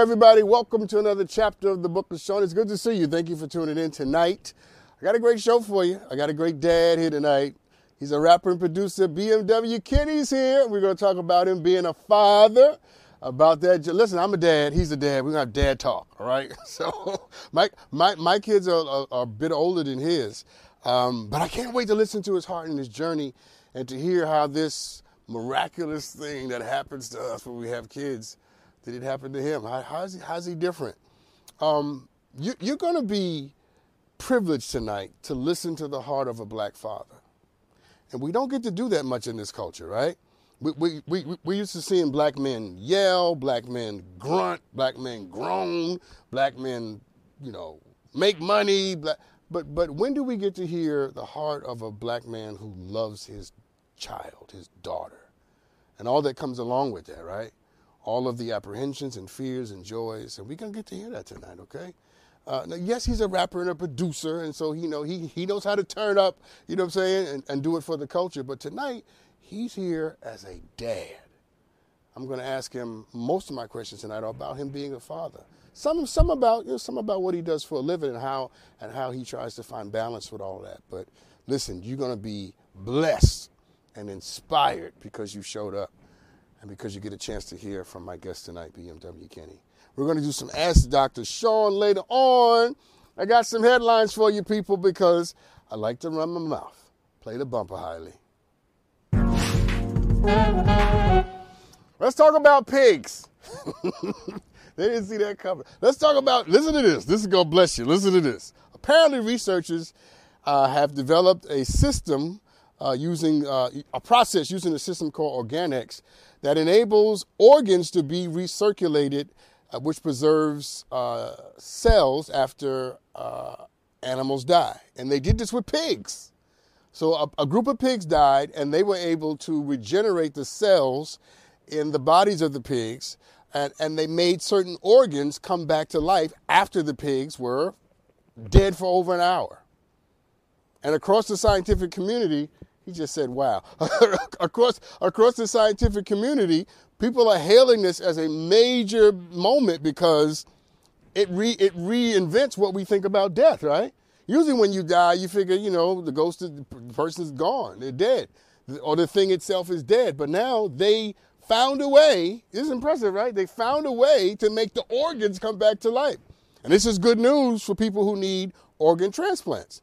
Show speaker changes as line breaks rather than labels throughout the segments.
Everybody, welcome to another chapter of the Book of Sean. It's good to see you. Thank you for tuning in tonight. I got a great show for you. I got a great dad here tonight. He's a rapper and producer. BMW Kenny's here. We're going to talk about him being a father. About that, listen, I'm a dad. He's a dad. We're gonna have dad talk, all right? So, my my my kids are, are, are a bit older than his, um, but I can't wait to listen to his heart and his journey, and to hear how this miraculous thing that happens to us when we have kids did it happen to him? How, how's, he, how's he different? Um, you, you're going to be privileged tonight to listen to the heart of a black father. And we don't get to do that much in this culture, right? We, we, we, we used to seeing black men yell, black men grunt, black men groan, black men, you know, make money. Black, but, but when do we get to hear the heart of a black man who loves his child, his daughter, and all that comes along with that, right? All of the apprehensions and fears and joys. And we're going to get to hear that tonight, okay? Uh, now, yes, he's a rapper and a producer, and so you know he he knows how to turn up, you know what I'm saying, and, and do it for the culture. But tonight, he's here as a dad. I'm going to ask him most of my questions tonight are about him being a father. Some some about you know, some about what he does for a living and how and how he tries to find balance with all that. But listen, you're going to be blessed and inspired because you showed up and because you get a chance to hear from my guest tonight, BMW Kenny. We're going to do some Ask Dr. Sean later on. I got some headlines for you people because I like to run my mouth. Play the bumper highly. Let's talk about pigs. they didn't see that coming. Let's talk about, listen to this. This is going to bless you. Listen to this. Apparently, researchers uh, have developed a system uh, using uh, a process using a system called OrganEx that enables organs to be recirculated, uh, which preserves uh, cells after uh, animals die. And they did this with pigs. So a, a, group of pigs died, and they were able to regenerate the cells in the bodies of the pigs, and, and they made certain organs come back to life after the pigs were dead for over an hour. And across the scientific community, he just said, wow. across, across the scientific community, people are hailing this as a major moment because it, re, it reinvents what we think about death, right? Usually when you die, you figure, you know, the ghost of the person's gone, they're dead, or the thing itself is dead. But now they found a way, this is impressive, right? They found a way to make the organs come back to life. And this is good news for people who need organ transplants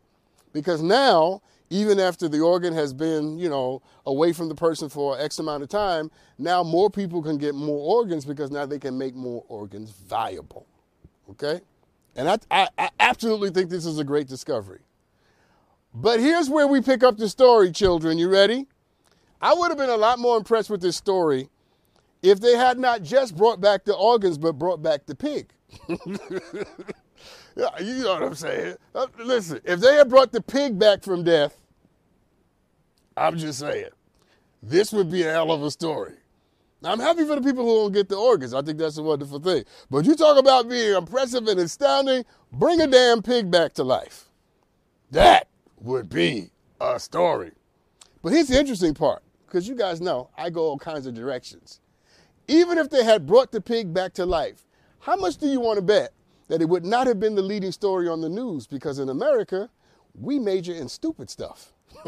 because now even after the organ has been, you know, away from the person for X amount of time, now more people can get more organs because now they can make more organs viable. Okay? And I, I, I absolutely think this is a great discovery. But here's where we pick up the story, children. You ready? I would have been a lot more impressed with this story if they had not just brought back the organs, but brought back the pig. You know what I'm saying. Uh, listen, if they had brought the pig back from death, I'm just saying, this would be a hell of a story. Now, I'm happy for the people who don't get the organs. I think that's a wonderful thing. But you talk about being impressive and astounding, bring a damn pig back to life. That would be a story. But here's the interesting part, because you guys know I go all kinds of directions. Even if they had brought the pig back to life, how much do you want to bet that it would not have been the leading story on the news because in America, we major in stupid stuff.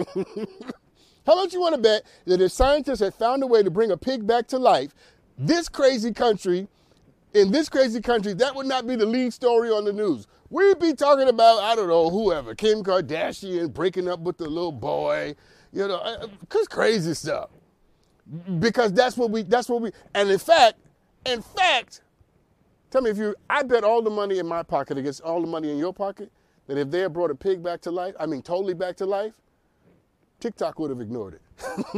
How much you want to bet that if scientists had found a way to bring a pig back to life, this crazy country, in this crazy country, that would not be the lead story on the news. We'd be talking about, I don't know, whoever, Kim Kardashian breaking up with the little boy, you know, because uh, crazy stuff. because that's what we that's what we and in fact in fact tell me if you i bet all the money in my pocket against all the money in your pocket that if they had brought a pig back to life i mean totally back to life tiktok would have ignored it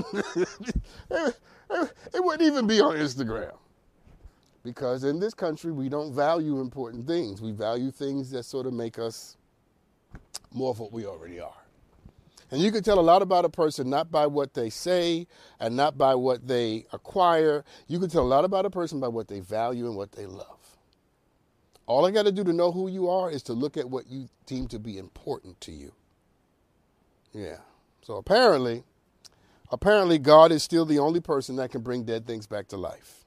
it, it, it wouldn't even be on instagram because in this country we don't value important things we value things that sort of make us more of what we already are and you can tell a lot about a person not by what they say and not by what they acquire. You can tell a lot about a person by what they value and what they love. All I got to do to know who you are is to look at what you deem to be important to you. Yeah. So apparently, apparently God is still the only person that can bring dead things back to life.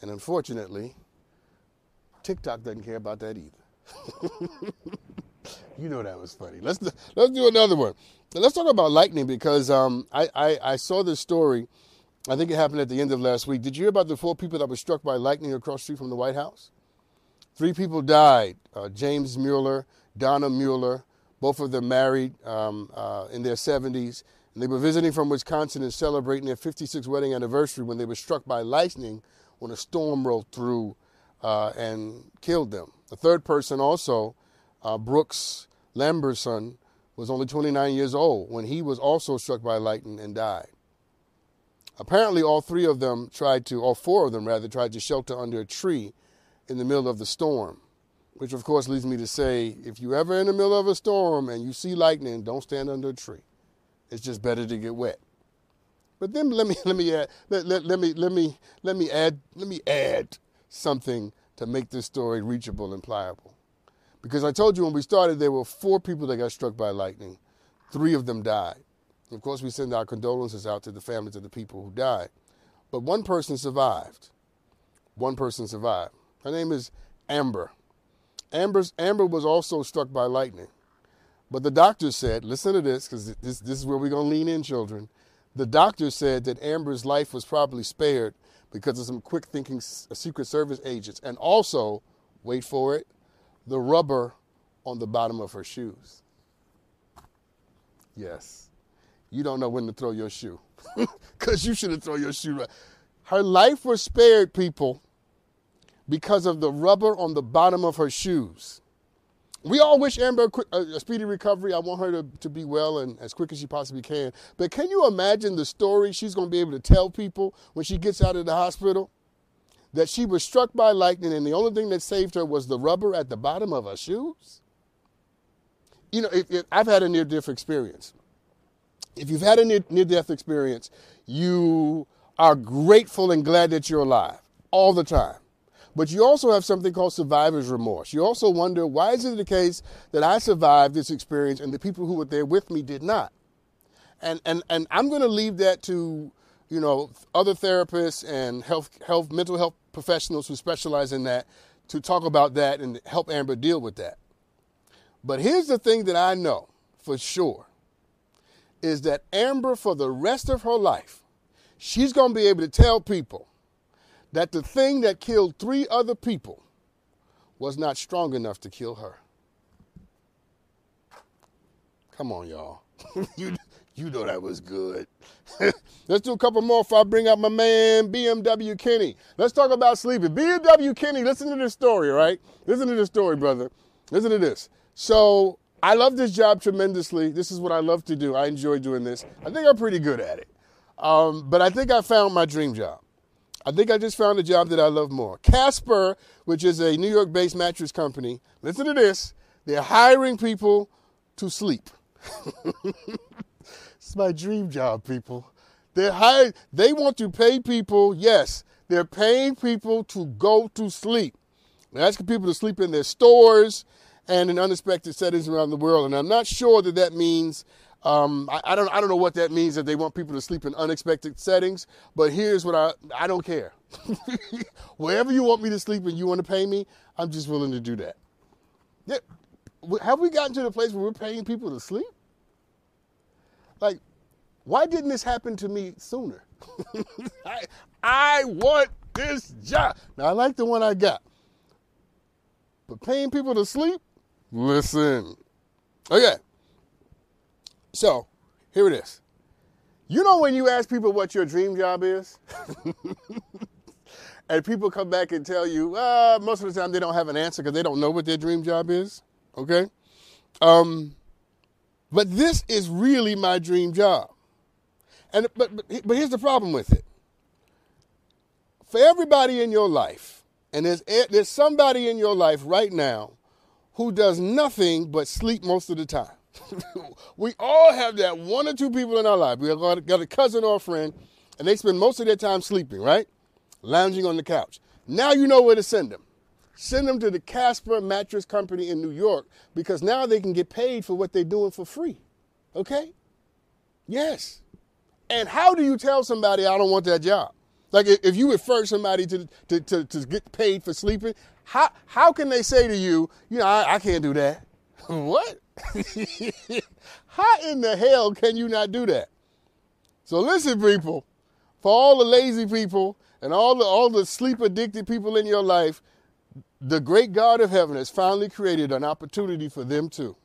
And unfortunately, TikTok doesn't care about that either. You know that was funny. Let's let's do another one. Let's talk about lightning because um, I, I, I saw this story. I think it happened at the end of last week. Did you hear about the four people that were struck by lightning across the street from the White House? Three people died. Uh, James Mueller, Donna Mueller, both of them married um, uh, in their 70s. And they were visiting from Wisconsin and celebrating their 56th wedding anniversary when they were struck by lightning when a storm rolled through uh, and killed them. The third person also uh, Brooks Lambertson was only 29 years old when he was also struck by lightning and died. Apparently, all three of them tried to, all four of them rather, tried to shelter under a tree in the middle of the storm. Which, of course, leads me to say if you're ever in the middle of a storm and you see lightning, don't stand under a tree. It's just better to get wet. But then let me let me add let, let, let me let me let me add let me add something to make this story reachable and pliable. Because I told you when we started, there were four people that got struck by lightning. Three of them died. Of course, we send our condolences out to the families of the people who died. But one person survived. One person survived. Her name is Amber. Amber's, Amber was also struck by lightning. But the doctor said, listen to this, because this, this is where we're going to lean in, children. The doctor said that Amber's life was probably spared because of some quick thinking uh, Secret Service agents. And also, wait for it, the rubber on the bottom of her shoes. Yes. You don't know when to throw your shoe because you should have thrown your shoe right. Her life was spared, people, because of the rubber on the bottom of her shoes. We all wish Amber a, speedy recovery. I want her to, to be well and as quick as she possibly can. But can you imagine the story she's going to be able to tell people when she gets out of the hospital? that she was struck by lightning and the only thing that saved her was the rubber at the bottom of her shoes? You know, if, if, I've had a near death experience. If you've had a near death experience, you are grateful and glad that you're alive all the time. But you also have something called survivor's remorse. You also wonder why is it the case that I survived this experience and the people who were there with me did not? And and and I'm going to leave that to you know other therapists and health health mental health professionals who specialize in that to talk about that and help Amber deal with that. But here's the thing that I know for sure is that Amber, for the rest of her life, she's going to be able to tell people that the thing that killed three other people was not strong enough to kill her. Come on, y'all. you, you know that was good. Let's do a couple more before I bring up my man BMW Kenny. Let's talk about sleeping. BMW Kenny, listen to this story, right? Listen to this story, brother. Listen to this. So I love this job tremendously. This is what I love to do. I enjoy doing this. I think I'm pretty good at it. Um, but I think I found my dream job. I think I just found a job that I love more. Casper, which is a New York based mattress company, listen to this. They're hiring people to sleep. It's my dream job, people. They hire, they want to pay people, yes, they're paying people to go to sleep. They're asking people to sleep in their stores and in unexpected settings around the world. And I'm not sure that that means, um, I, I, don't, I don't know what that means that they want people to sleep in unexpected settings, but here's what I, I don't care. Wherever you want me to sleep and you want to pay me, I'm just willing to do that. Yeah. Have we gotten to the place where we're paying people to sleep? Like, why didn't this happen to me sooner? I, I want this job. Now, I like the one I got. But paying people to sleep? Listen. Okay. So, here it is. You know when you ask people what your dream job is? and people come back and tell you, uh, most of the time they don't have an answer because they don't know what their dream job is. Okay? Um, but this is really my dream job. And but, but but here's the problem with it. For everybody in your life, and there's there's somebody in your life right now who does nothing but sleep most of the time. we all have that one or two people in our life. We got, a cousin or a friend, and they spend most of their time sleeping, right? Lounging on the couch. Now you know where to send them. Send them to the Casper Mattress Company in New York because now they can get paid for what they're doing for free. Okay? Yes. And how do you tell somebody I don't want that job? Like if you refer somebody to, to, to, to get paid for sleeping, how, how can they say to you, you know, I, I can't do that? what? how in the hell can you not do that? So listen, people, for all the lazy people and all the all the sleep addicted people in your life, the great God of heaven has finally created an opportunity for them too.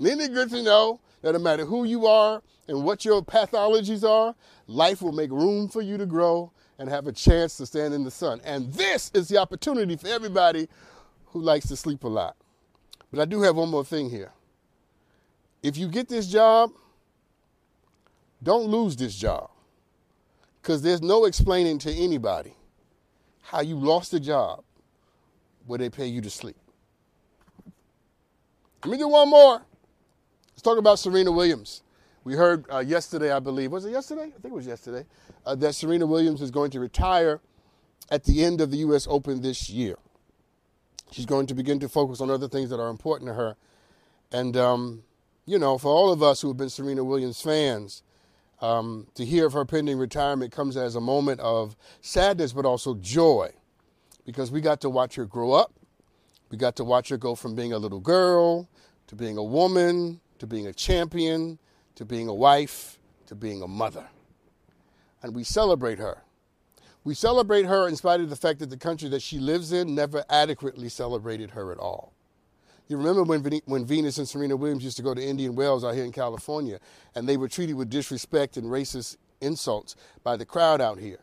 Isn't it good to know that no matter who you are and what your pathologies are, life will make room for you to grow and have a chance to stand in the sun. And this is the opportunity for everybody who likes to sleep a lot. But I do have one more thing here. If you get this job, don't lose this job. Because there's no explaining to anybody how you lost a job where they pay you to sleep. Let me do one more. Let's talk about Serena Williams. We heard uh, yesterday, I believe, was it yesterday? I think it was yesterday, uh, that Serena Williams is going to retire at the end of the U.S. Open this year. She's going to begin to focus on other things that are important to her. And, um, you know, for all of us who have been Serena Williams fans, um, to hear of her pending retirement comes as a moment of sadness, but also joy, because we got to watch her grow up. We got to watch her go from being a little girl to being a woman to being a champion to being a wife to being a mother. And we celebrate her. We celebrate her in spite of the fact that the country that she lives in never adequately celebrated her at all. You remember when, when Venus and Serena Williams used to go to Indian Wells out here in California, and they were treated with disrespect and racist insults by the crowd out here.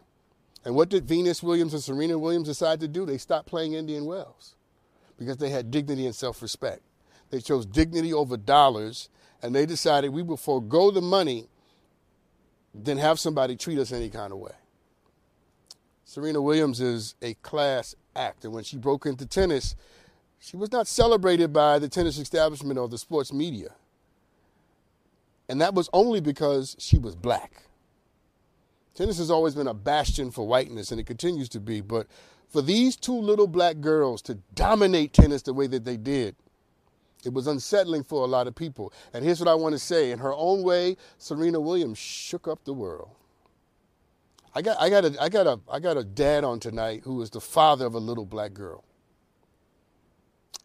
And what did Venus Williams and Serena Williams decide to do? They stopped playing Indian Wells because they had dignity and self respect. They chose dignity over dollars, and they decided we will forego the money than have somebody treat us any kind of way. Serena Williams is a class act, and when she broke into tennis, she was not celebrated by the tennis establishment or the sports media. And that was only because she was black. Tennis has always been a bastion for whiteness, and it continues to be. But for these two little black girls to dominate tennis the way that they did, it was unsettling for a lot of people. And here's what I want to say in her own way, Serena Williams shook up the world. I got, I got, a, I got a, I got a dad on tonight who is the father of a little black girl.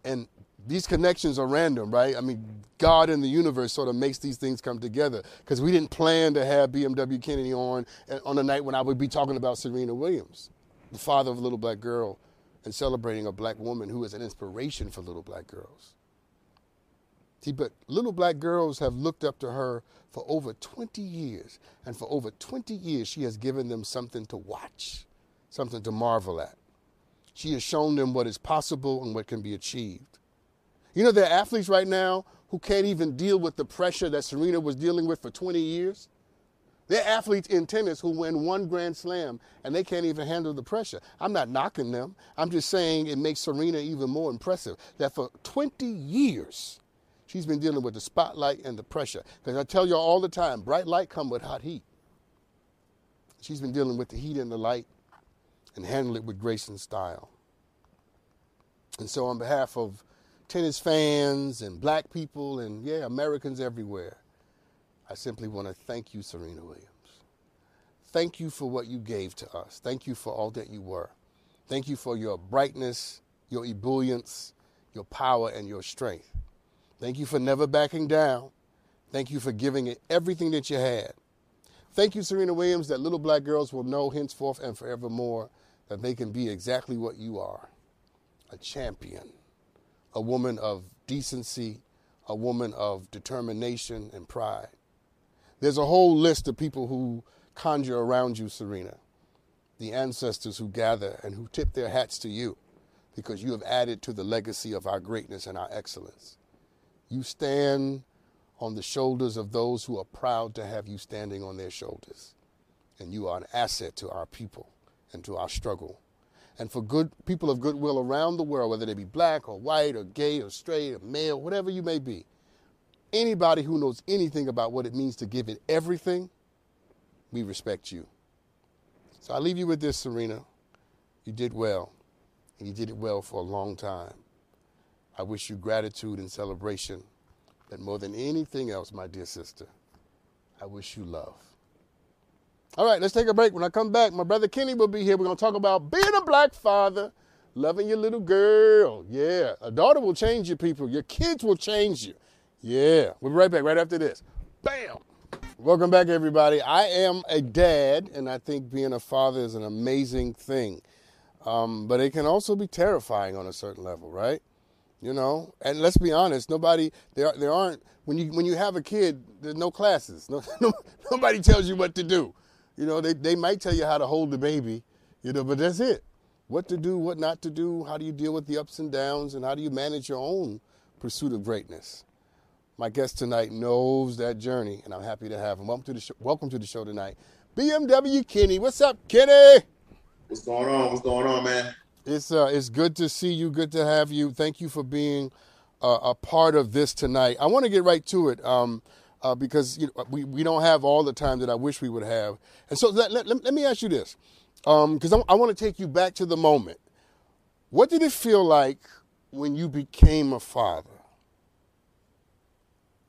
And these connections are random, right? I mean, God in the universe sort of makes these things come together because we didn't plan to have BMW Kenny on eh, on a night when I would be talking about Serena Williams, the father of a little black girl, and celebrating a black woman who is an inspiration for little black girls. See, but little black girls have looked up to her for over 20 years. And for over 20 years, she has given them something to watch, something to marvel at. She has shown them what is possible and what can be achieved. You know, there are athletes right now who can't even deal with the pressure that Serena was dealing with for 20 years. There are athletes in tennis who win one Grand Slam and they can't even handle the pressure. I'm not knocking them. I'm just saying it makes Serena even more impressive that for 20 years, She's been dealing with the spotlight and the pressure. Because I tell you all the time, bright light come with hot heat. She's been dealing with the heat and the light and handle it with grace and style. And so on behalf of tennis fans and black people and yeah, Americans everywhere, I simply want to thank you, Serena Williams. Thank you for what you gave to us. Thank you for all that you were. Thank you for your brightness, your ebullience, your power, and your strength. Thank you for never backing down. Thank you for giving it everything that you had. Thank you, Serena Williams, that little black girls will know henceforth and forevermore that they can be exactly what you are a champion, a woman of decency, a woman of determination and pride. There's a whole list of people who conjure around you, Serena. The ancestors who gather and who tip their hats to you because you have added to the legacy of our greatness and our excellence. You stand on the shoulders of those who are proud to have you standing on their shoulders. And you are an asset to our people and to our struggle. And for good people of goodwill around the world, whether they be black or white or gay or straight or male, whatever you may be, anybody who knows anything about what it means to give it everything, we respect you. So I leave you with this, Serena. You did well, and you did it well for a long time. I wish you gratitude and celebration but more than anything else, my dear sister, I wish you love. All right, let's take a break. When I come back, my brother Kenny will be here. We're going to talk about being a black father, loving your little girl. Yeah, a daughter will change you, people. Your kids will change you. Yeah, we'll be right back right after this. Bam! Welcome back, everybody. I am a dad, and I think being a father is an amazing thing. Um, but it can also be terrifying on a certain level, right? You know, and let's be honest, nobody there there aren't when you when you have a kid, there's no classes. No, no, nobody tells you what to do. You know, they they might tell you how to hold the baby, you know, but that's it. What to do, what not to do, how do you deal with the ups and downs, and how do you manage your own pursuit of greatness? My guest tonight knows that journey, and I'm happy to have him. Welcome to the show, welcome to the show tonight. BMW Kenny. What's up, Kenny?
What's going on? What's going on, man?
It's uh, it's good to see you. Good to have you. Thank you for being uh, a part of this tonight. I want to get right to it um, uh, because you know, we we don't have all the time that I wish we would have. And so let let, let me ask you this, because um, I, I want to take you back to the moment. What did it feel like when you became a father?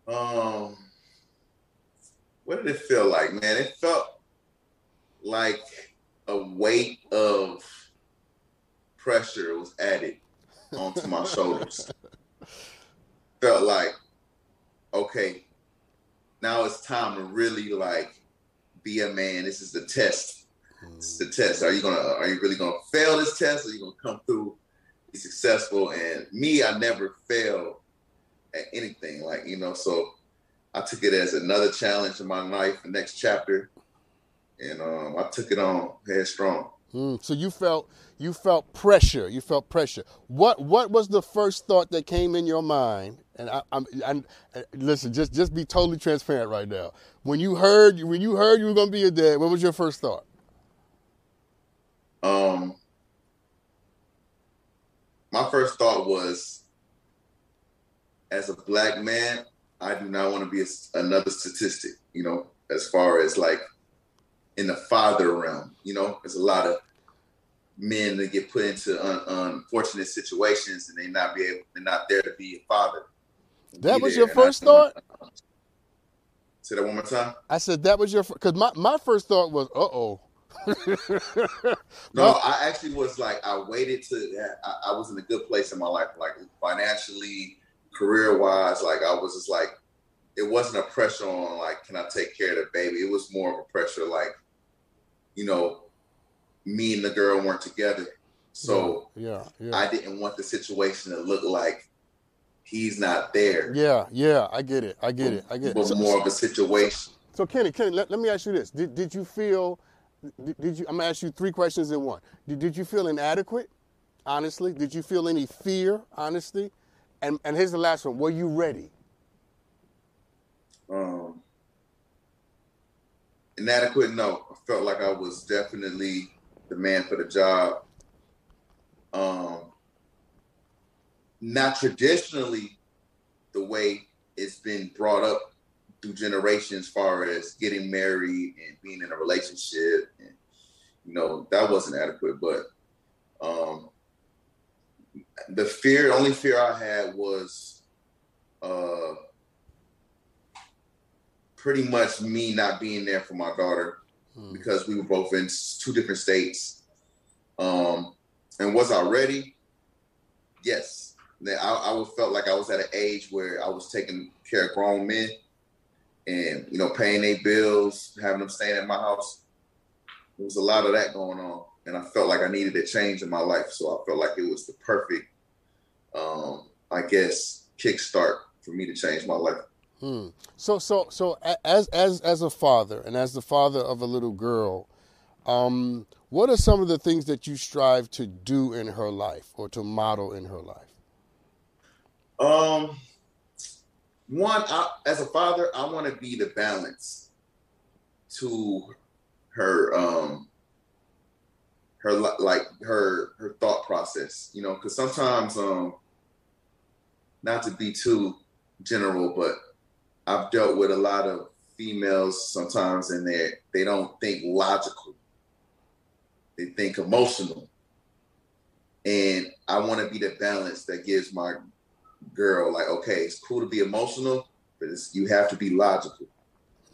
Um, what did it feel like, man? It felt like a weight of pressure was added onto my shoulders. Felt like, okay, now it's time to really like be a man. This is the test. It's the test. Are you gonna are you really gonna fail this test? Or are you gonna come through, be successful? And me, I never failed at anything. Like, you know, so I took it as another challenge in my life, the next chapter. And um, I took it on headstrong.
Mm, so you felt you felt pressure. You felt pressure. What what was the first thought that came in your mind? And I, am and listen, just just be totally transparent right now. When you heard when you heard you were going to be a dad, what was your first thought?
Um, my first thought was, as a black man, I do not want to be a, another statistic. You know, as far as like in the father realm. You know, there's a lot of men that get put into un- unfortunate situations and they not be able, they're not there to be a father.
That was your first thought.
Say that one more time.
I said that was your because my my first thought was, uh oh.
no, I actually was like, I waited to, I, I was in a good place in my life, like financially, career wise. Like I was just like, it wasn't a pressure on like, can I take care of the baby? It was more of a pressure like, you know, me and the girl weren't together. So
yeah, yeah, yeah.
I didn't want the situation to look like he's not there.
Yeah, yeah, I get it. I get it. I get it.
But so, more of a situation.
So Kenny, Kenny, let, let me ask you this. Did, did you feel did, did you I'm gonna ask you three questions in one. Did, did you feel inadequate? Honestly? Did you feel any fear, honestly? And and here's the last one. Were you ready?
Um inadequate, no. I felt like I was definitely the man for the job. Um, not traditionally the way it's been brought up through generations, as far as getting married and being in a relationship, and you know that wasn't adequate. But um, the fear, only fear I had was uh, pretty much me not being there for my daughter hmm. because we were both in two different states. Um, and was I ready? Yes. I, I felt like I was at an age where I was taking care of grown men and, you know, paying their bills, having them staying at my house. There was a lot of that going on. And I felt like I needed a change in my life. So I felt like it was the perfect, um, I guess, kickstart for me to change my life.
Hmm. So so so as as as a father and as the father of a little girl, um, what are some of the things that you strive to do in her life or to model in her life?
Um, one, I, as a father, I want to be the balance to her, um, her like her her thought process. You know, because sometimes, um, not to be too general, but I've dealt with a lot of females sometimes, and they they don't think logical. They think emotional, and I want to be the balance that gives my girl like, okay, it's cool to be emotional, but you have to be logical.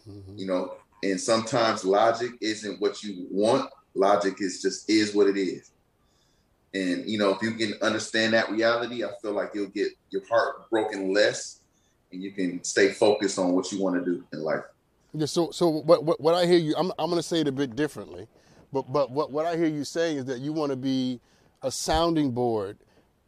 Mm-hmm. You know, and sometimes logic isn't what you want. Logic is just is what it is. And you know, if you can understand that reality, I feel like you'll get your heart broken less, and you can stay focused on what you want to do in life.
Yeah. So, so what, what, what I hear you, I'm, I'm going to say it a bit differently, but but what, what I hear you saying is that you want to be a sounding board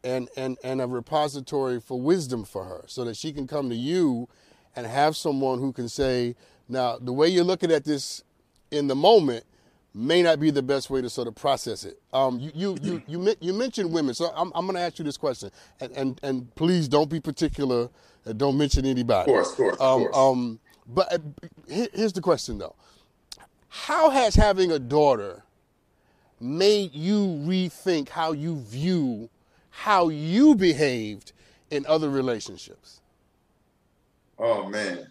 and, and, and a repository for wisdom for her so that she can come to you and have someone who can say, now, the way you're looking at this in the moment may not be the best way to sort of process it. Um, you, you, you, you, you, mentioned women, so I'm, I'm going to ask you this question, and, and, and please don't be particular, and don't mention anybody.
Of course, of course,
um,
of course.
Um, but uh, here's the question, though. How has having a daughter made you rethink how you view how you behaved in other relationships?
Oh man,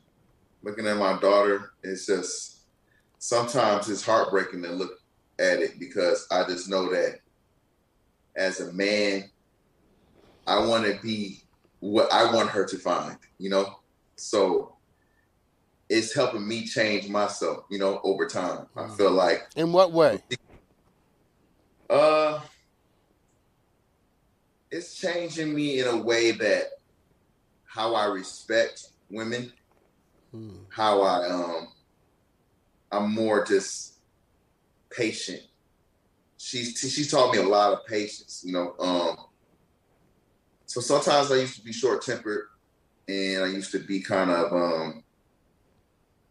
looking at my daughter, it's just sometimes it's heartbreaking to look at it because I just know that as a man, I want to be what I want her to find, you know? So it's helping me change myself, you know, over time. I mm. feel like
In what way?
Uh it's changing me in a way that how I respect women, hmm. how I um I'm more just patient. She's she's taught me a lot of patience, you know. Um so sometimes I used to be short tempered and I used to be kind of um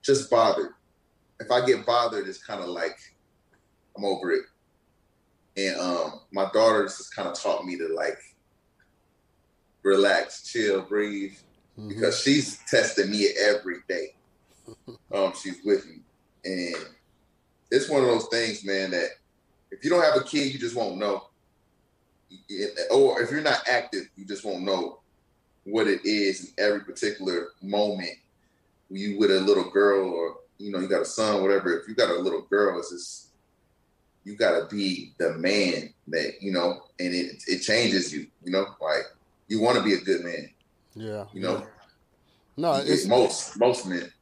just bothered. If I get bothered, it's kind of like I'm over it. And um, my daughter just kind of taught me to like relax, chill, breathe, mm-hmm. because she's testing me every day. Um, she's with me, and it's one of those things, man. That if you don't have a kid, you just won't know, or if you're not active, you just won't know what it is in every particular moment. You with a little girl, or you know, you got a son, whatever. If you got a little girl, it's just you gotta be the man that you know, and it it changes you. You know, like you want to be a good man.
Yeah.
You know.
No, it's
most most men.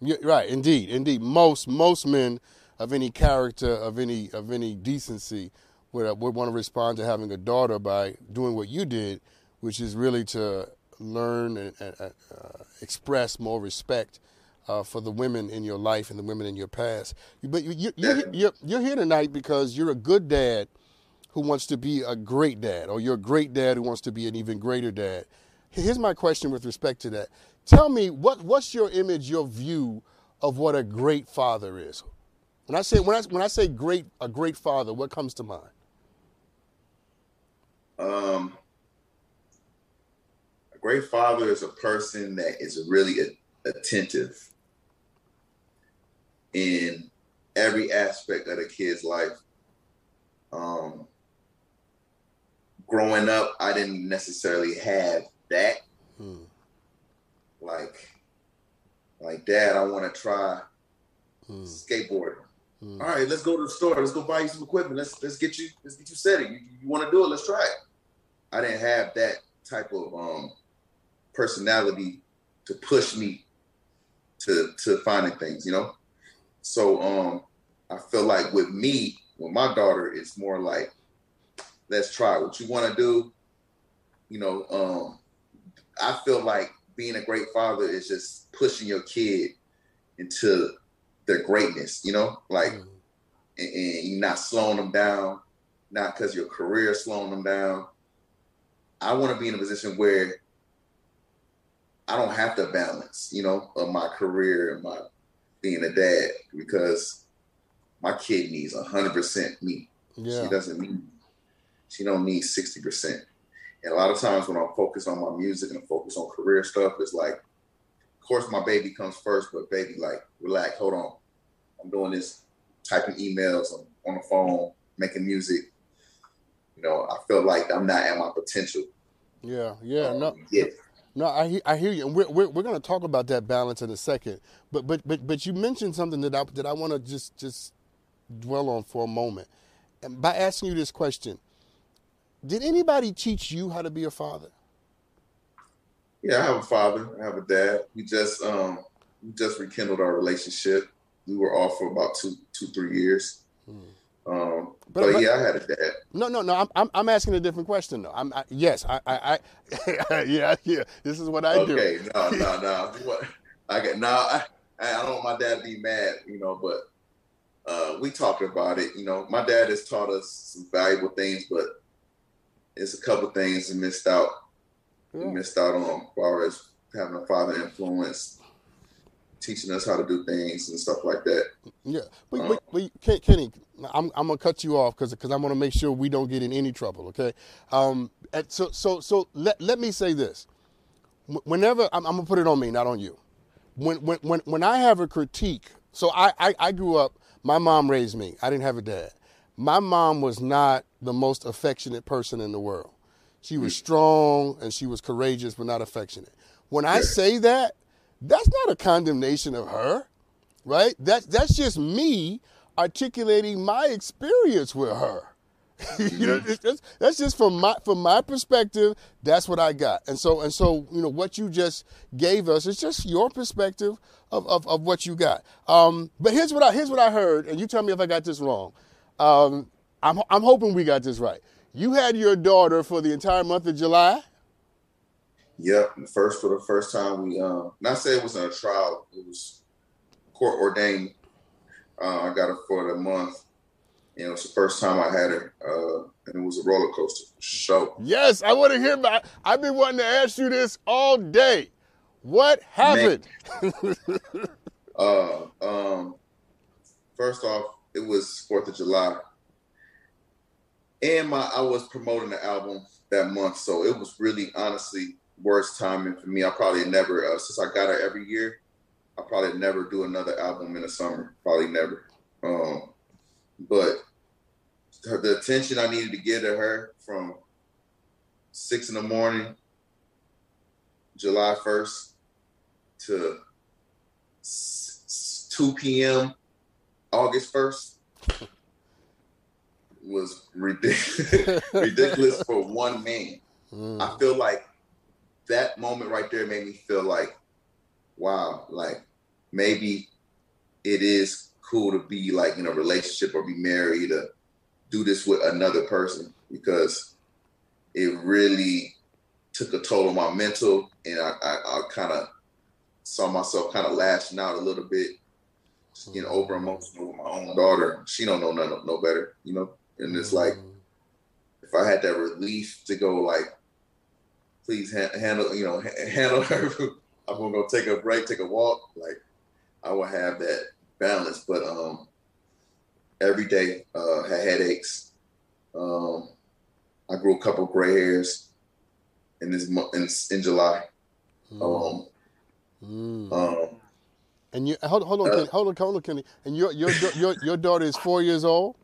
Yeah, right. Indeed, indeed. Most most men of any character, of any of any decency, would would want to respond to having a daughter by doing what you did, which is really to learn and uh, express more respect uh, for the women in your life and the women in your past. But you, you're, you're, you're here tonight because you're a good dad who wants to be a great dad, or you're a great dad who wants to be an even greater dad. Here's my question with respect to that. Tell me what what's your image, your view of what a great father is. When I say when I when I say great a great father, what comes to mind?
Um, a great father is a person that is really attentive in every aspect of the kid's life. Um, growing up, I didn't necessarily have that. Hmm. Like, like, Dad, I want to try hmm. skateboarding. Hmm. All right, let's go to the store. Let's go buy you some equipment. Let's let's get you let's get you set. You, you want to do it? Let's try it. I didn't have that type of um, personality to push me to to finding things, you know. So um, I feel like with me, with my daughter, it's more like let's try what you want to do. You know, um, I feel like being a great father is just pushing your kid into their greatness, you know, like, mm. and, and, you're not slowing them down, not because your career is slowing them down. I want to be in a position where I don't have to balance, you know, of my career and my being a dad because my kid needs hundred percent me. Yeah. She doesn't need she don't need 60%. And a lot of times when I'm focused on my music and I focus on career stuff, it's like, of course my baby comes first, but baby, like, relax, hold on. I'm doing this, typing emails, I'm on the phone, making music. You know, I feel like I'm not at my potential.
Yeah, yeah, um, no. Yeah. No, I, I hear you, and we're, we're, we're going to talk about that balance in a second. But but but but you mentioned something that I that I want to just just dwell on for a moment, and by asking you this question, did anybody teach you how to be a father?
Yeah, I have a father. I have a dad. We just um we just rekindled our relationship. We were off for about two two three years. Hmm. Um, but, but, but, yeah, I had a dad.
No, no, no. I'm I'm, I'm asking a different question though. I'm I, yes, I I, I yeah yeah. This is what I
okay,
do.
Okay, no no no. What I get now. I I don't want my dad to be mad, you know, but uh, we talked about it. You know, my dad has taught us some valuable things, but it's a couple things we missed out. Yeah. We missed out on as far as having a father influence, teaching us how to do things and stuff like that.
Yeah, but, um, but, but Kenny, I'm, I'm gonna cut you off because because I want to make sure we don't get in any trouble. Okay, um, so so so let let me say this. Whenever I'm, I'm gonna put it on me, not on you. When when when when I have a critique, so I, I I grew up. My mom raised me. I didn't have a dad my mom was not the most affectionate person in the world. She was strong and she was courageous, but not affectionate. When I say that, that's not a condemnation of her, right? That, that's just me articulating my experience with her. you know, that's, that's just from my from my perspective. That's what I got, and so and so, you know, what you just gave us is just your perspective of, of, of what you got. Um, but here's what I here's what I heard, and you tell me if I got this wrong. Um, I'm, I'm hoping we got this right. You had your daughter for the entire month of July.
Yep, first for the first time we um not say it was in a trial, it was court ordained. Uh, I got her for the month. You know, it's the first time I had her, uh, and it was a roller coaster show.
Yes, I want to hear about. I've been wanting to ask you this all day. What happened?
uh, um, first off, it was Fourth of July, and my I was promoting the album that month, so it was really honestly worst timing for me. I probably never uh, since I got her every year. I probably never do another album in the summer. Probably never. Um, but the attention I needed to get to her from six in the morning, July first, to two p.m. August first was ridiculous, ridiculous for one man. Mm. I feel like that moment right there made me feel like, wow, like maybe it is cool to be like in a relationship or be married or do this with another person because it really took a toll on my mental and I, I, I kind of saw myself kind of lashing out a little bit you know, over mm-hmm. emotional with my own daughter. She don't know no, no better, you know. And it's like, mm-hmm. if I had that relief to go like, please ha- handle, you know, ha- handle her. I'm gonna go take a break, take a walk. Like, I will have that balance. But um, every day uh, had headaches. Um, I grew a couple gray hairs in this month in, in July. Mm. Um, mm. um,
and you hold, hold on, uh, Kenny, hold on, hold on, Kenny. And your your your your daughter is four years old.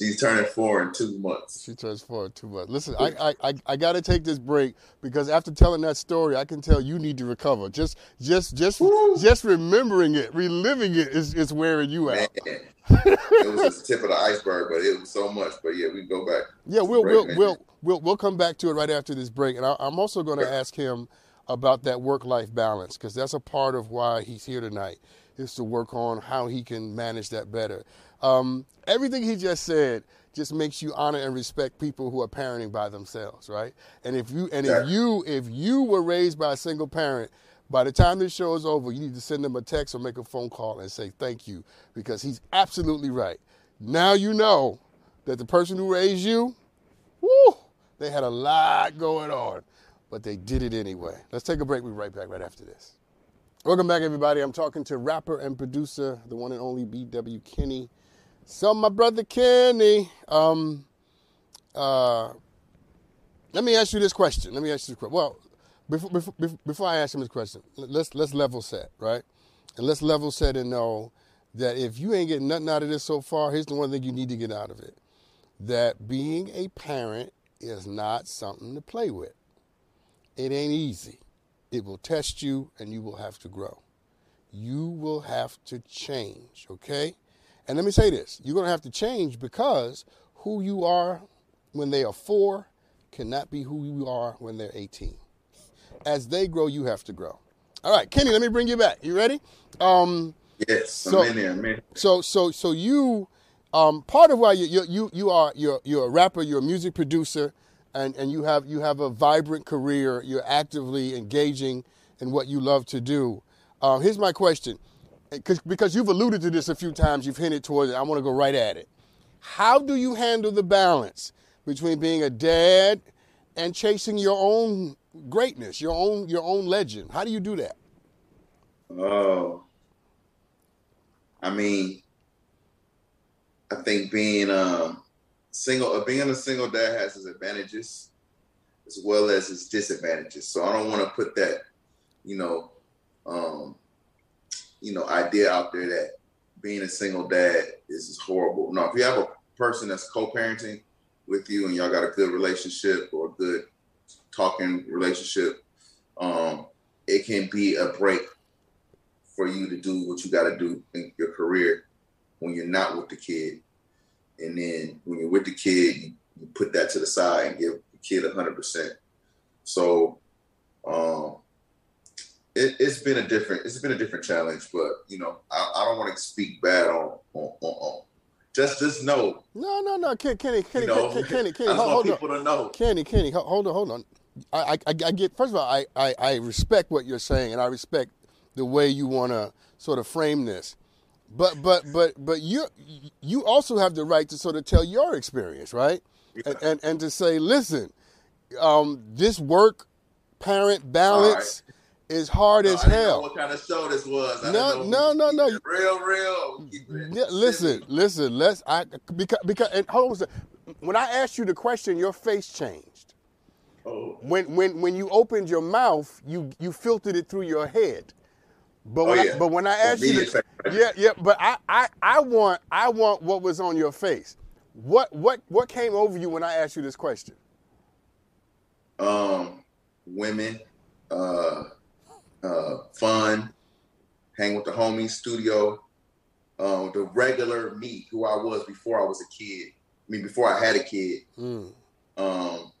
She's turning four in two months.
She turns four in two months. Listen, I I, I, got to take this break because after telling that story, I can tell you need to recover. Just just just Woo. just remembering it, reliving it is, is wearing you out.
Man. it was just the tip of the iceberg, but it was so much. But yeah, we go back.
Yeah, we'll break, we'll, we'll we'll we'll come back to it right after this break, and I, am also going to ask him about that work-life balance because that's a part of why he's here tonight is to work on how he can manage that better. Um, everything he just said just makes you honor and respect people who are parenting by themselves, right? And if you and if you if you were raised by a single parent, by the time this show is over, you need to send them a text or make a phone call and say thank you because he's absolutely right. Now you know that the person who raised you, whoo, they had a lot going on. but they did it anyway. Let's take a break. We'll be right back right after this. Welcome back, everybody. I'm talking to rapper and producer, the one and only BMW Kenny. So, my brother Kenny, um, uh, let me ask you this question. Let me ask you this question. Well, before, before, before I ask him this question, let's let's level set, right? And let's level set and know that if you ain't getting nothing out of this so far, here's the one thing you need to get out of it: that being a parent is not something to play with. It ain't easy. It will test you, and you will have to grow. You will have to change, okay? And let me say this: you're gonna have to change because who you are when they are four cannot be who you are when they're 18 as they grow, you have to grow. All right, Kenny, let me bring you back. You ready? Um,
yes, so, I'm in there, man.
So, so, so you, um, part of why you, you, you, you are you're, you're a rapper, you're a music producer, and, and you have you have a vibrant career. You're actively engaging in what you love to do. Uh, here's my question, because you've alluded to this a few times, you've hinted towards it. I want to go right at it. How do you handle the balance between being a dad and chasing your own greatness, your own your own legend. How do you do that?
Oh, I mean, I think being um single, uh, being a single dad has its advantages as well as its disadvantages. So I don't want to put that, you know, um, you know, idea out there that being a single dad is horrible. No, if you have a person that's co-parenting with you and y'all got a good relationship or a good talking relationship, um, it can be a break for you to do what you got to do in your career when you're not with the kid. And then when you're with the kid, you, you put that to the side and give the kid 100%. So um, it, has been a different it's been a different challenge, but you know I, I don't want to speak bad on, on, on, on just just know.
No, no, no, Kenny, Kenny, Kenny,
you know,
Kenny, Kenny, Kenny, hold, hold
people
on. Kenny, Kenny, hold on, hold on. I, I, I get. First of all, I, I, I respect what you're saying, and I respect the way you want to sort of frame this. But, but, but, but you, you also have the right to sort of tell your experience, right?
Yeah.
And, and, and to say, listen, um, this work parent balance is hard
No,
as
I
hell.
what kind of show this was? I
No, no,
if we
no,
Real, real.
Yeah, listen, listen. Let's. I because because and hold on. When I asked you the question, your face changed.
Oh,
When when when you opened your mouth, you you filtered it through your head. But when
Oh,
I,
yeah.
but when I asked you, the, yeah, yeah. But I, I I want I want what was on your face. What what what came over you when I asked you this question?
um, women, uh, uh, fun, hang with the homies, studio, um, the regular me, who I was before I was a kid. I mean, before I had a kid.
Mm.
Um,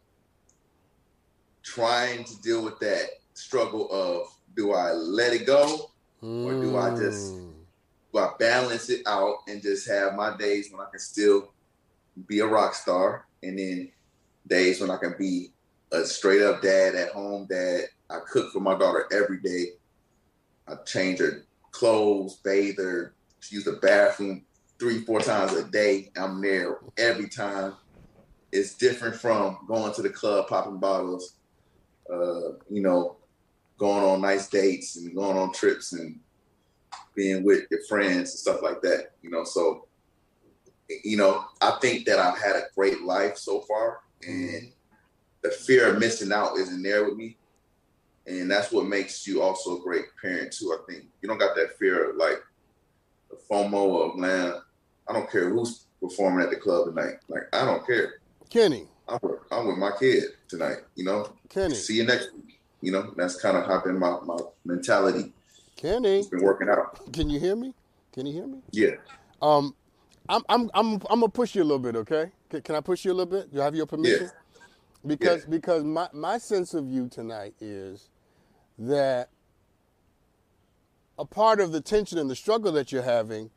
trying to deal with that struggle of do I let it go Or do I just-
Mm.
do I balance it out and just have my days when I can still be a rock star, and then days when I can be a straight up dad at home dad. I cook for my daughter every day. I change her clothes, bathe her, she use the bathroom three, four times a day. I'm there every time. It's different from going to the club, popping bottles, uh, you know, going on nice dates and going on trips and being with your friends and stuff like that. You know, so you know, I think that I've had a great life so far, and the fear of missing out isn't there with me, and that's what makes you also a great parent too. I think you don't got that fear of like the FOMO of man. I don't care who's performing at the club tonight. Like I don't care.
Kenny,
I'm with, I'm with my kid tonight. You know,
Kenny,
see you next week. You know, that's kind of how been my, my mentality.
Kenny.
It's been working out.
Can you hear me? Can you hear me?
Yeah.
Um, I'm I'm I'm I'm gonna push you a little bit, okay? Can, can I push you a little bit? Do I have your permission? Yeah. Because because my my sense of you tonight is that a part of the tension and the struggle that you're having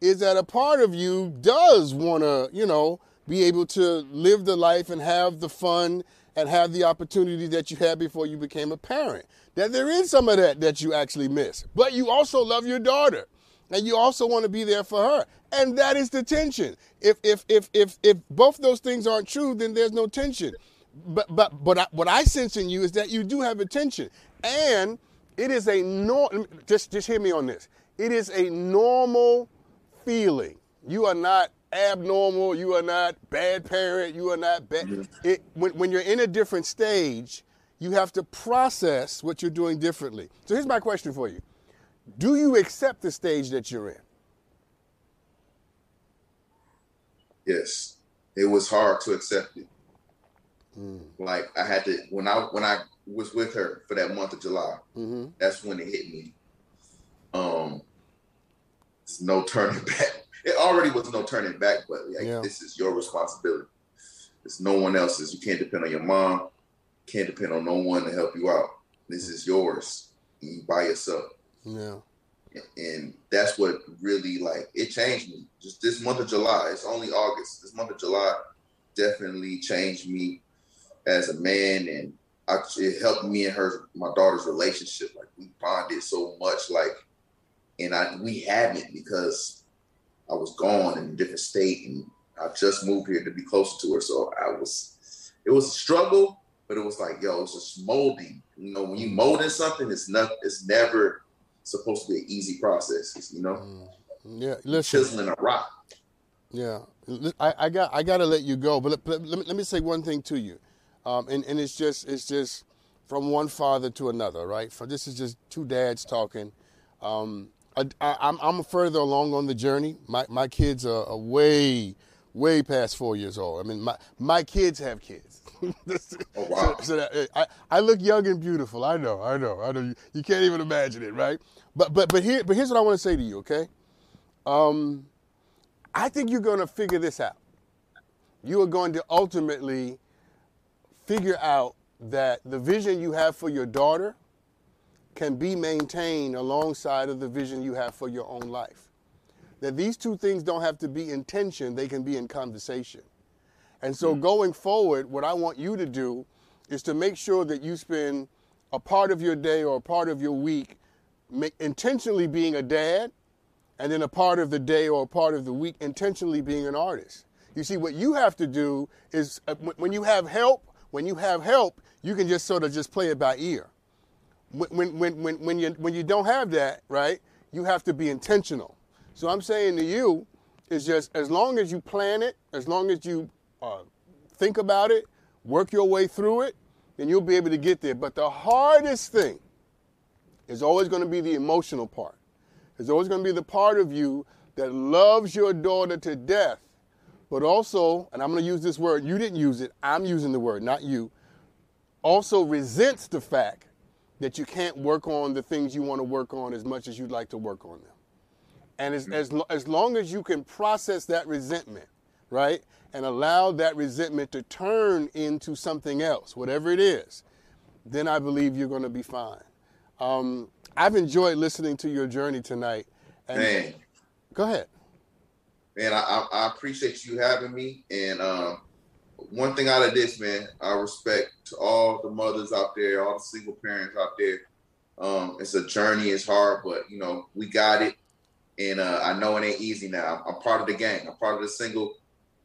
is that a part of you does want to, you know, be able to live the life and have the fun and have the opportunity that you had before you became a parent. That there is some of that that you actually miss. But you also love your daughter. And you also want to be there for her. And that is the tension. If if if if if both those things aren't true, then there's no tension. But but but I, what I sense in you is that you do have attention, and it is a normal. Just just hear me on this. It is a normal feeling. You are not abnormal. You are not bad parent. You are not bad. It, when when you're in a different stage, you have to process what you're doing differently. So here's my question for you: Do you accept the stage that you're in?
Yes, it was hard to accept it. Mm. Like I had to when I when I was with her for that month of July. Mm-hmm. That's when it hit me. Um, there's no turning back. It already was no turning back, but like, yeah. this is your responsibility. It's no one else's. You can't depend on your mom. Can't depend on no one to help you out. This is yours. You by yourself.
Yeah.
And that's what really like it changed me. Just this month of July. It's only August. This month of July definitely changed me as a man and I, it helped me and her, my daughter's relationship. Like we bonded so much, like, and I we haven't because I was gone in a different state, and I just moved here to be closer to her. So I was, it was a struggle, but it was like, yo, it's just molding. You know, when you molding something, it's not, it's never supposed to be an easy process. You know, mm.
yeah, listen,
chiseling a rock.
Yeah, I, I got I got to let you go, but let, let, me, let me say one thing to you. Um, and, and it's just it's just from one father to another, right? For this is just two dads talking. Um, I, am I'm, I'm further along on the journey. My my kids are, are, way way past four years old. I mean, my my kids have kids.
oh, wow.
So, so that, I, I look young and beautiful. I know, I know, I know. You, you can't even imagine it, right? But but but here but here's what I want to say to you, okay? Um, I think you're going to figure this out. You are going to ultimately figure out that the vision you have for your daughter can be maintained alongside of the vision you have for your own life. That these two things don't have to be in tension, they can be in conversation. And so mm-hmm. going forward, what I want you to do is to make sure that you spend a part of your day or a part of your week make, intentionally being a dad, and then a part of the day or a part of the week intentionally being an artist. You see, what you have to do is uh, when you have help, when you have help, you can just sort of just play it by ear. When, when, when, when, you, when you don't have that, right, you have to be intentional. So I'm saying to you, is just as long as you plan it, as long as you uh, think about it, work your way through it, then you'll be able to get there. But the hardest thing is always going to be the emotional part. It's always going to be the part of you that loves your daughter to death but also, and I'm going to use this word, you didn't use it, I'm using the word, not you, also resents the fact that you can't work on the things you want to work on as much as you'd like to work on them. And as, as, as long as you can process that resentment, right, and allow that resentment to turn into something else, whatever it is, then I believe you're going to be fine. Um, I've enjoyed listening to your journey tonight.
And Man.
Go ahead
man, I, I, appreciate you having me. And um, one thing out of this, man, I respect to all the mothers out there, all the single parents out there. Um, it's a journey, it's hard, but you know, we got it. And uh, I know it ain't easy now. I'm, I'm part of the gang. I'm part of the single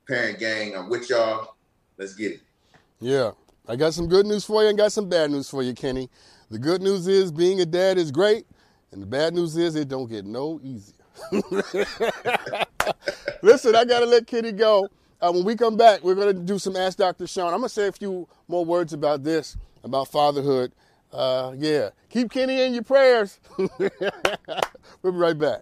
parent gang. I'm with y'all. Let's get it.
Yeah. I got some good news for you and got some bad news for you, Kenny. The good news is being a dad is great, and the bad news is it don't get no easier. Listen, I gotta let Kenny go. Uh, when we come back, we're gonna do some Ask Dr. Sean. I'm gonna say a few more words about this, about fatherhood. Uh, yeah, keep Kenny in your prayers. we'll be right back.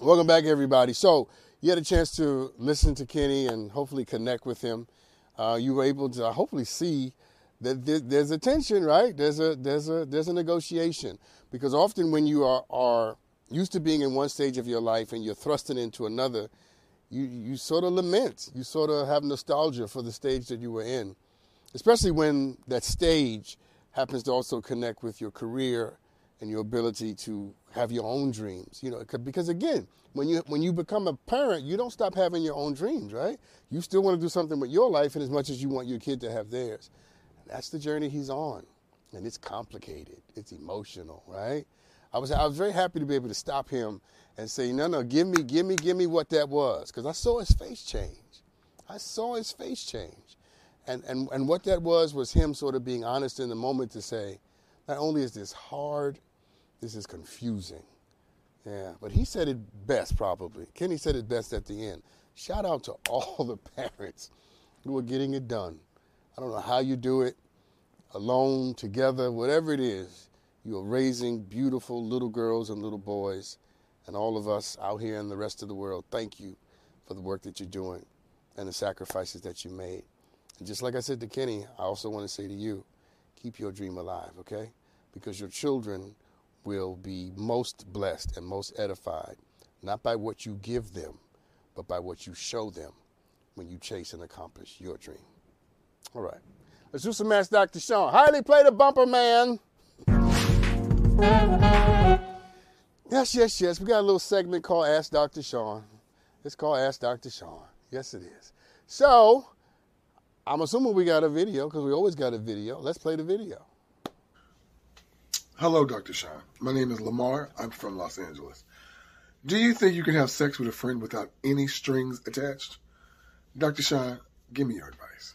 Welcome back, everybody. So you had a chance to listen to Kenny and hopefully connect with him. Uh, you were able to hopefully see that there's a tension, right? There's a there's a there's a negotiation because often when you are are used to being in one stage of your life and you're thrusting into another, you, you sort of lament. You sort of have nostalgia for the stage that you were in, especially when that stage happens to also connect with your career and your ability to have your own dreams. You know, because again, when you when you become a parent, you don't stop having your own dreams, right? You still want to do something with your life, and as much as you want your kid to have theirs. That's the journey he's on, and it's complicated. It's emotional, right? I was I was very happy to be able to stop him and say, no, no, give me, give me, give me what that was, because I saw his face change. I saw his face change, And, and, and what that was was him sort of being honest in the moment to say, not only is this hard, this is confusing. Yeah, but he said it best probably. Kenny said it best at the end. Shout out to all the parents who are getting it done. I don't know how you do it, alone, together, whatever it is. You are raising beautiful little girls and little boys, and all of us out here in the rest of the world. Thank you for the work that you're doing and the sacrifices that you made. And just like I said to Kenny, I also want to say to you, keep your dream alive, okay? Because your children will be most blessed and most edified, not by what you give them, but by what you show them when you chase and accomplish your dream. All right. Let's do some Ask Dr. Sean. Highly played the bumper, man. Yes, yes, yes. We got a little segment called Ask Dr. Sean. It's called Ask Dr. Sean. Yes, it is. So, I'm assuming we got a video because we always got a video. Let's play the video.
Hello, Dr. Sean. My name is Lamar. I'm from Los Angeles. Do you think you can have sex with a friend without any strings attached? Dr. Sean, give me your advice.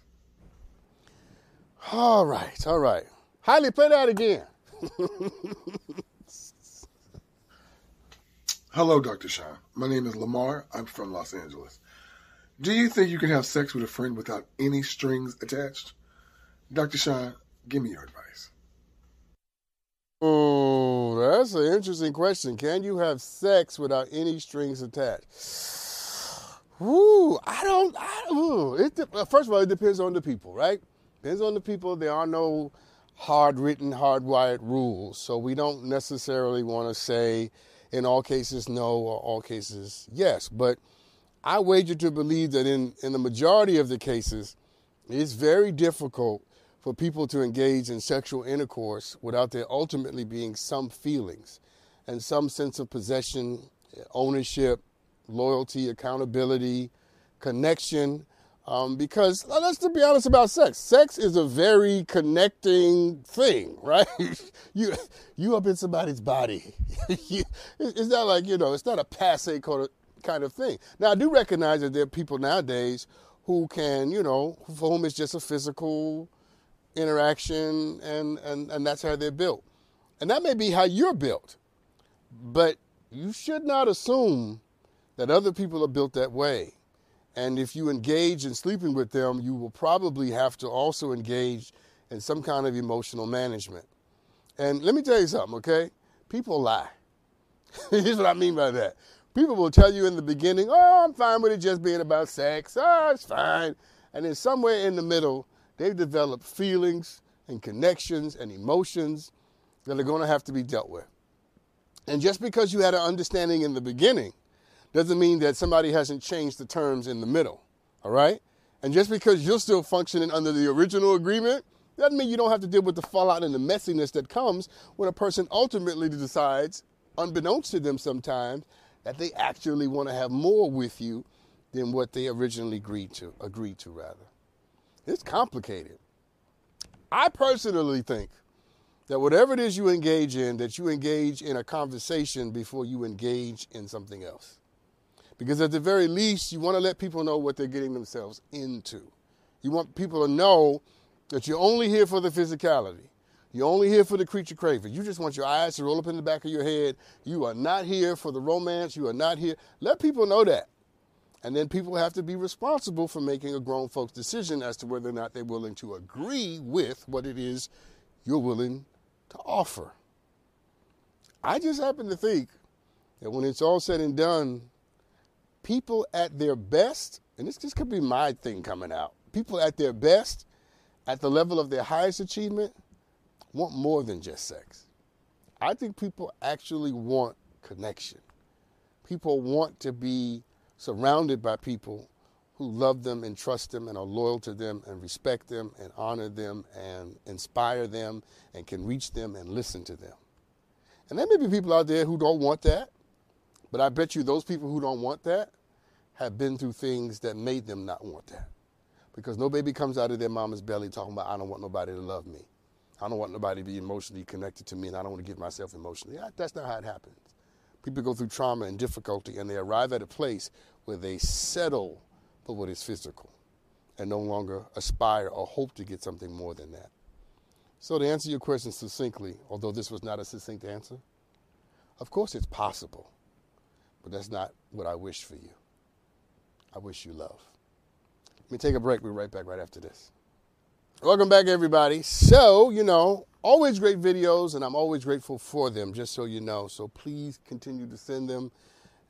All right, all right. Highly play that again.
Hello, Dr. Sean. My name is Lamar. I'm from Los Angeles. Do you think you can have sex with a friend without any strings attached? Dr. Sean, give me your advice.
Oh, that's an interesting question. Can you have sex without any strings attached? Ooh, I don't. I, ooh, it, uh, first of all, it depends on the people, right? Depends on the people. There are no hard written, hardwired rules. So we don't necessarily want to say in all cases no or all cases yes. But I wager to believe that in, in the majority of the cases, it's very difficult for people to engage in sexual intercourse without there ultimately being some feelings and some sense of possession, ownership, loyalty, accountability, connection. Um, because let's to be honest about sex. Sex is a very connecting thing, right? you you up in somebody's body. it's not like you know. It's not a passe kind of thing. Now I do recognize that there are people nowadays who can, you know, for whom it's just a physical interaction, and and and that's how they're built, and that may be how you're built, but you should not assume that other people are built that way. And if you engage in sleeping with them, you will probably have to also engage in some kind of emotional management. And let me tell you something, okay? People lie. Here's what I mean by that. People will tell you in the beginning, oh, I'm fine with it just being about sex. Oh, it's fine. And then somewhere in the middle, they've developed feelings and connections and emotions that are going to have to be dealt with. And just because you had an understanding in the beginning doesn't mean that somebody hasn't changed the terms in the middle. All right? And just because you're still functioning under the original agreement doesn't mean you don't have to deal with the fallout and the messiness that comes when a person ultimately decides, unbeknownst to them sometimes, that they actually want to have more with you than what they originally agreed to, agreed to rather. It's complicated. I personally think that whatever it is you engage in, that you engage in a conversation before you engage in something else. Because at the very least, you want to let people know what they're getting themselves into. You want people to know that you're only here for the physicality. You're only here for the creature craving. You just want your eyes to roll up in the back of your head. You are not here for the romance. You are not here. Let people know that. And then people have to be responsible for making a grown folks decision as to whether or not they're willing to agree with what it is you're willing to offer. I just happen to think that when it's all said and done, people at their best, and this just could be my thing coming out, people at their best, at the level of their highest achievement, want more than just sex. I think people actually want connection. People want to be surrounded by people who love them and trust them and are loyal to them and respect them and honor them and inspire them and can reach them and listen to them. And there may be people out there who don't want that, but I bet you those people who don't want that have been through things that made them not want that. Because no baby comes out of their mama's belly talking about, I don't want nobody to love me. I don't want nobody to be emotionally connected to me, and I don't want to give myself emotionally. That's not how it happens. People go through trauma and difficulty, and they arrive at a place where they settle for what is physical. and no longer aspire or hope to get something more than that. So, to answer your question succinctly, although this was not a succinct answer, of course it's possible, but that's not what I wish for you. I wish you love. Let me take a break. We'll be right back right after this. Welcome back, everybody. So, you know, always great videos, and I'm always grateful for them, just so you know. So please continue to send them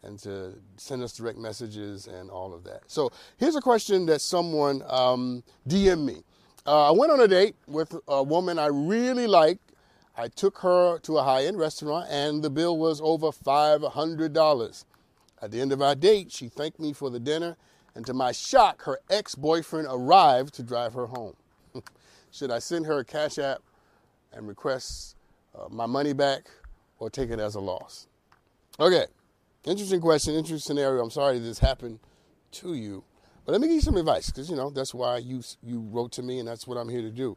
and to send us direct messages and all of that. So here's a question that someone um, DM'd me. Uh, I went on a date with a woman I really liked. I took her to a high end restaurant, and the bill was over $500. At the end of our date, she thanked me for the dinner, and to my shock, her ex boyfriend arrived to drive her home. Should I send her a Cash App and request uh, my money back or take it as a loss? Okay, interesting question, interesting scenario. I'm sorry this happened to you, but let me give you some advice because you know that's why you you wrote to me and that's what I'm here to do.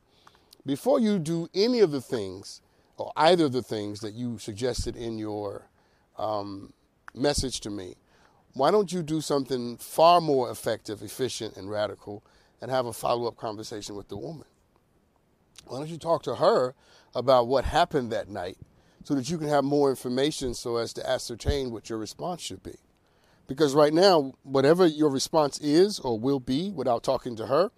Before you do any of the things or either of the things that you suggested in your um, message to me, why don't you do something far more effective, efficient, and radical and have a follow up conversation with the woman? Why don't you talk to her about what happened that night so that you can have more information so as to ascertain what your response should be? Because right now, whatever your response is or will be without talking to her,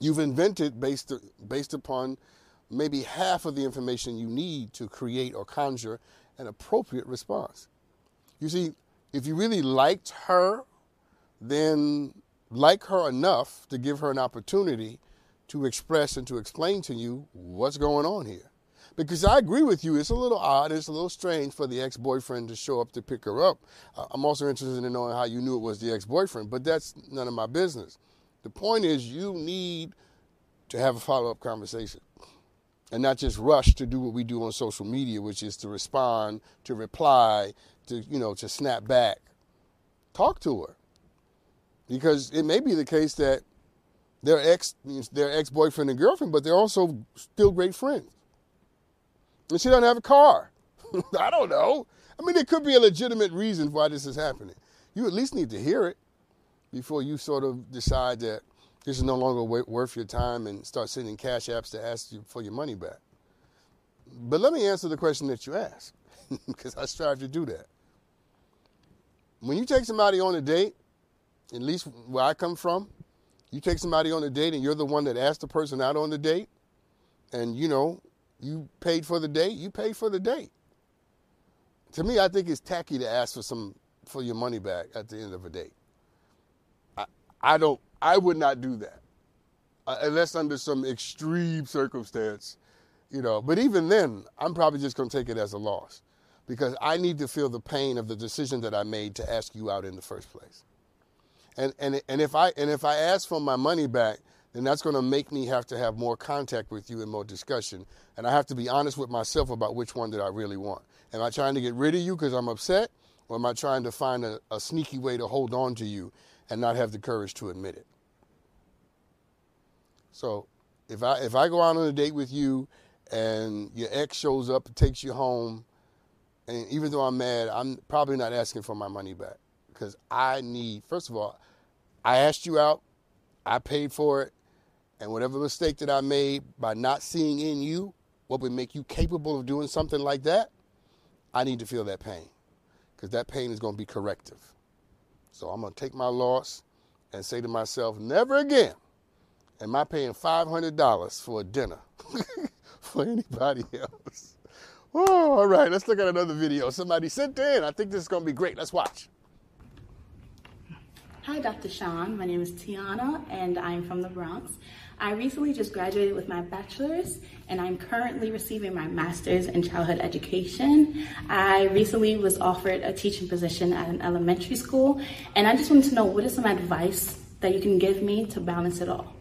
you've invented based, based upon maybe half of the information you need to create or conjure an appropriate response. You see, if you really liked her, then like her enough to give her an opportunity to express and to explain to you what's going on here. Because I agree with you, it's a little odd, it's a little strange for the ex boyfriend to show up to pick her up. Uh, I'm also interested in knowing how you knew it was the ex boyfriend, but that's none of my business. The point is, you need to have a follow up conversation and not just rush to do what we do on social media, which is to respond, to reply, to, you know, to snap back. Talk to her. Because it may be the case that their ex their ex boyfriend and girlfriend, but they're also still great friends. And she doesn't have a car. I don't know. I mean, there could be a legitimate reason why this is happening. You at least need to hear it before you sort of decide that this is no longer worth your time and start sending cash apps to ask you for your money back. But let me answer the question that you asked, because I strive to do that. When you take somebody on a date, at least where I come from, you take somebody on a date and you're the one that asked the person out on the date, and you know, you paid for the date, you paid for the date. To me, I think it's tacky to ask for some for your money back at the end of a date. I, don't I would not do that. Uh, unless under some extreme circumstance, you know. But even then, I'm probably just going to take it as a loss because I need to feel the pain of the decision that I made to ask you out in the first place. And, and, and, if I, and if I ask for my money back, then that's going to make me have to have more contact with you and more discussion. And I have to be honest with myself about which one that I really want. Am I trying to get rid of you because I'm upset? Or am I trying to find a, a sneaky way to hold on to you and not have the courage to admit it? So if I, if I go out on a date with you and your ex shows up and takes you home, and even though I'm mad, I'm probably not asking for my money back because I need, first of all, I asked you out, I paid for it, and whatever mistake that I made by not seeing in you what would make you capable of doing something like that, I need to feel that pain because that pain is going to be corrective. So I'm going to take my loss and say to myself, never again am I paying $500 for a dinner for anybody else. Oh, all right, let's look at another video. Somebody sent in. I think this is going to be great. Let's watch.
Hi, Dr. Sean. My name is Tiana, and I'm from the Bronx. I recently just graduated with my bachelor's, and I'm currently receiving my master's in childhood education. I recently was offered a teaching position at an elementary school, and I just wanted to know what is some advice that you can give me to balance it all?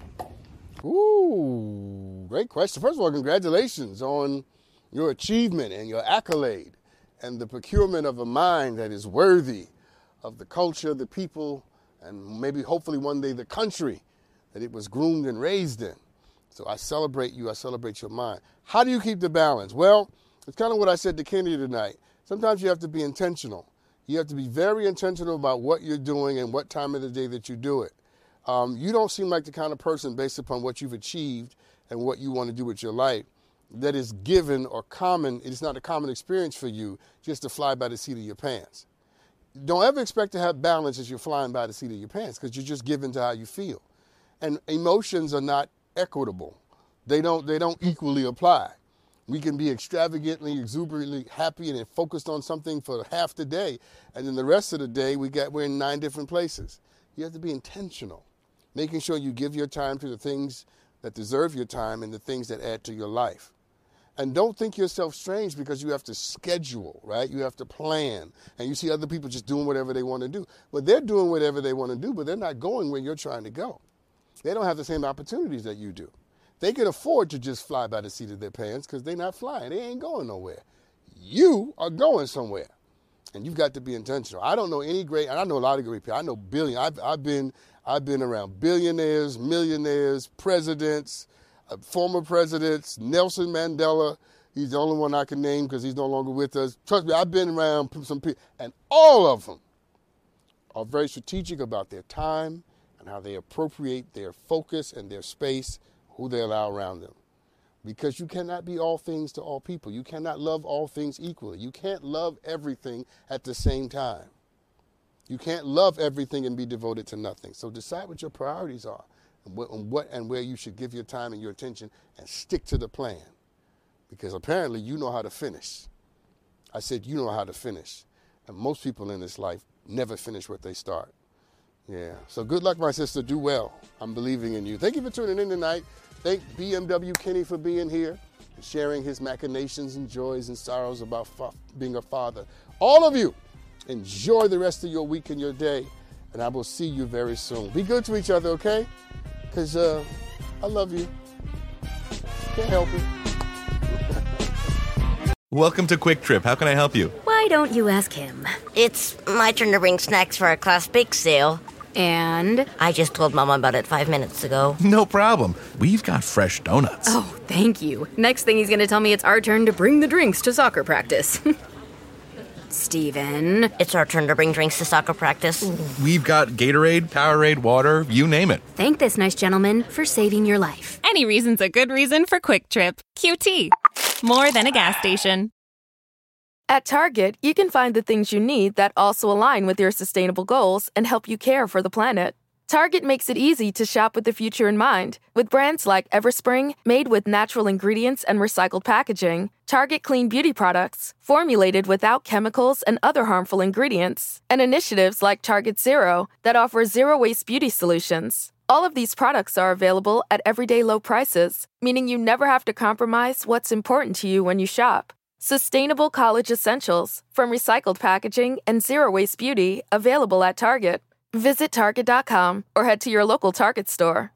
Ooh, great question. First of all, congratulations on your achievement and your accolade and the procurement of a mind that is worthy of the culture, the people, and maybe hopefully one day the country that it was groomed and raised in. So I celebrate you, I celebrate your mind. How do you keep the balance? Well, it's kind of what I said to Kenny tonight. Sometimes you have to be intentional. You have to be very intentional about what you're doing and what time of the day that you do it. Um, you don't seem like the kind of person, based upon what you've achieved and what you want to do with your life, that is given or common. It's not a common experience for you just to fly by the seat of your pants. Don't ever expect to have balance as you're flying by the seat of your pants because you're just given to how you feel. And emotions are not equitable. They don't they don't equally apply. We can be extravagantly, exuberantly happy and focused on something for half the day, and then the rest of the day we got we're in nine different places. You have to be intentional, making sure you give your time to the things that deserve your time and the things that add to your life. And don't think yourself strange because you have to schedule, right? You have to plan. And you see other people just doing whatever they want to do. But they're doing whatever they want to do, but they're not going where you're trying to go. They don't have the same opportunities that you do. They can afford to just fly by the seat of their pants because they're not flying. They ain't going nowhere. You are going somewhere. And you've got to be intentional. I don't know any great, and I know a lot of great people. I know billion. I've, I've been, I've been around billionaires, millionaires, presidents, uh, former presidents, Nelson Mandela. He's the only one I can name because he's no longer with us. Trust me, I've been around some people, and all of them are very strategic about their time and how they appropriate their focus and their space, who they allow around them. Because you cannot be all things to all people. You cannot love all things equally. You can't love everything at the same time. You can't love everything and be devoted to nothing. So decide what your priorities are and what, and what and where you should give your time and your attention and stick to the plan. Because apparently you know how to finish. I said you know how to finish. And most people in this life never finish what they start. Yeah. So good luck, my sister. Do well. I'm believing in you. Thank you for tuning in tonight. Thank BMW Kenny for being here and sharing his machinations and joys and sorrows about fa- being a father. All of you, enjoy the rest of your week and your day, and I will see you very soon. Be good to each other, okay? Because uh, I love you. Can't help it.
Welcome to QuikTrip. How can I help you?
Why don't you ask him?
It's my turn to bring snacks for our class bake sale.
And
I just told Mama about it five minutes ago.
No problem. We've got fresh donuts.
oh, thank you. Next thing he's gonna tell me it's our turn to bring the drinks to soccer practice. Steven.
It's our turn to bring drinks to soccer practice.
We've got Gatorade, Powerade, water, you name it.
Thank this nice gentleman for saving your life.
Any reason's a good reason for QuikTrip. QT. More than a gas station.
At Target, you can find the things you need that also align with your sustainable goals and help you care for the planet. Target makes it easy to shop with the future in mind, with brands like Everspring, made with natural ingredients and recycled packaging, Target Clean Beauty products, formulated without chemicals and other harmful ingredients, and initiatives like Target Zero that offer zero waste beauty solutions. All of these products are available at everyday low prices, meaning you never have to compromise what's important to you when you shop. Sustainable college essentials from recycled packaging and zero waste beauty available at Target. Visit Target.com or head to your local Target store.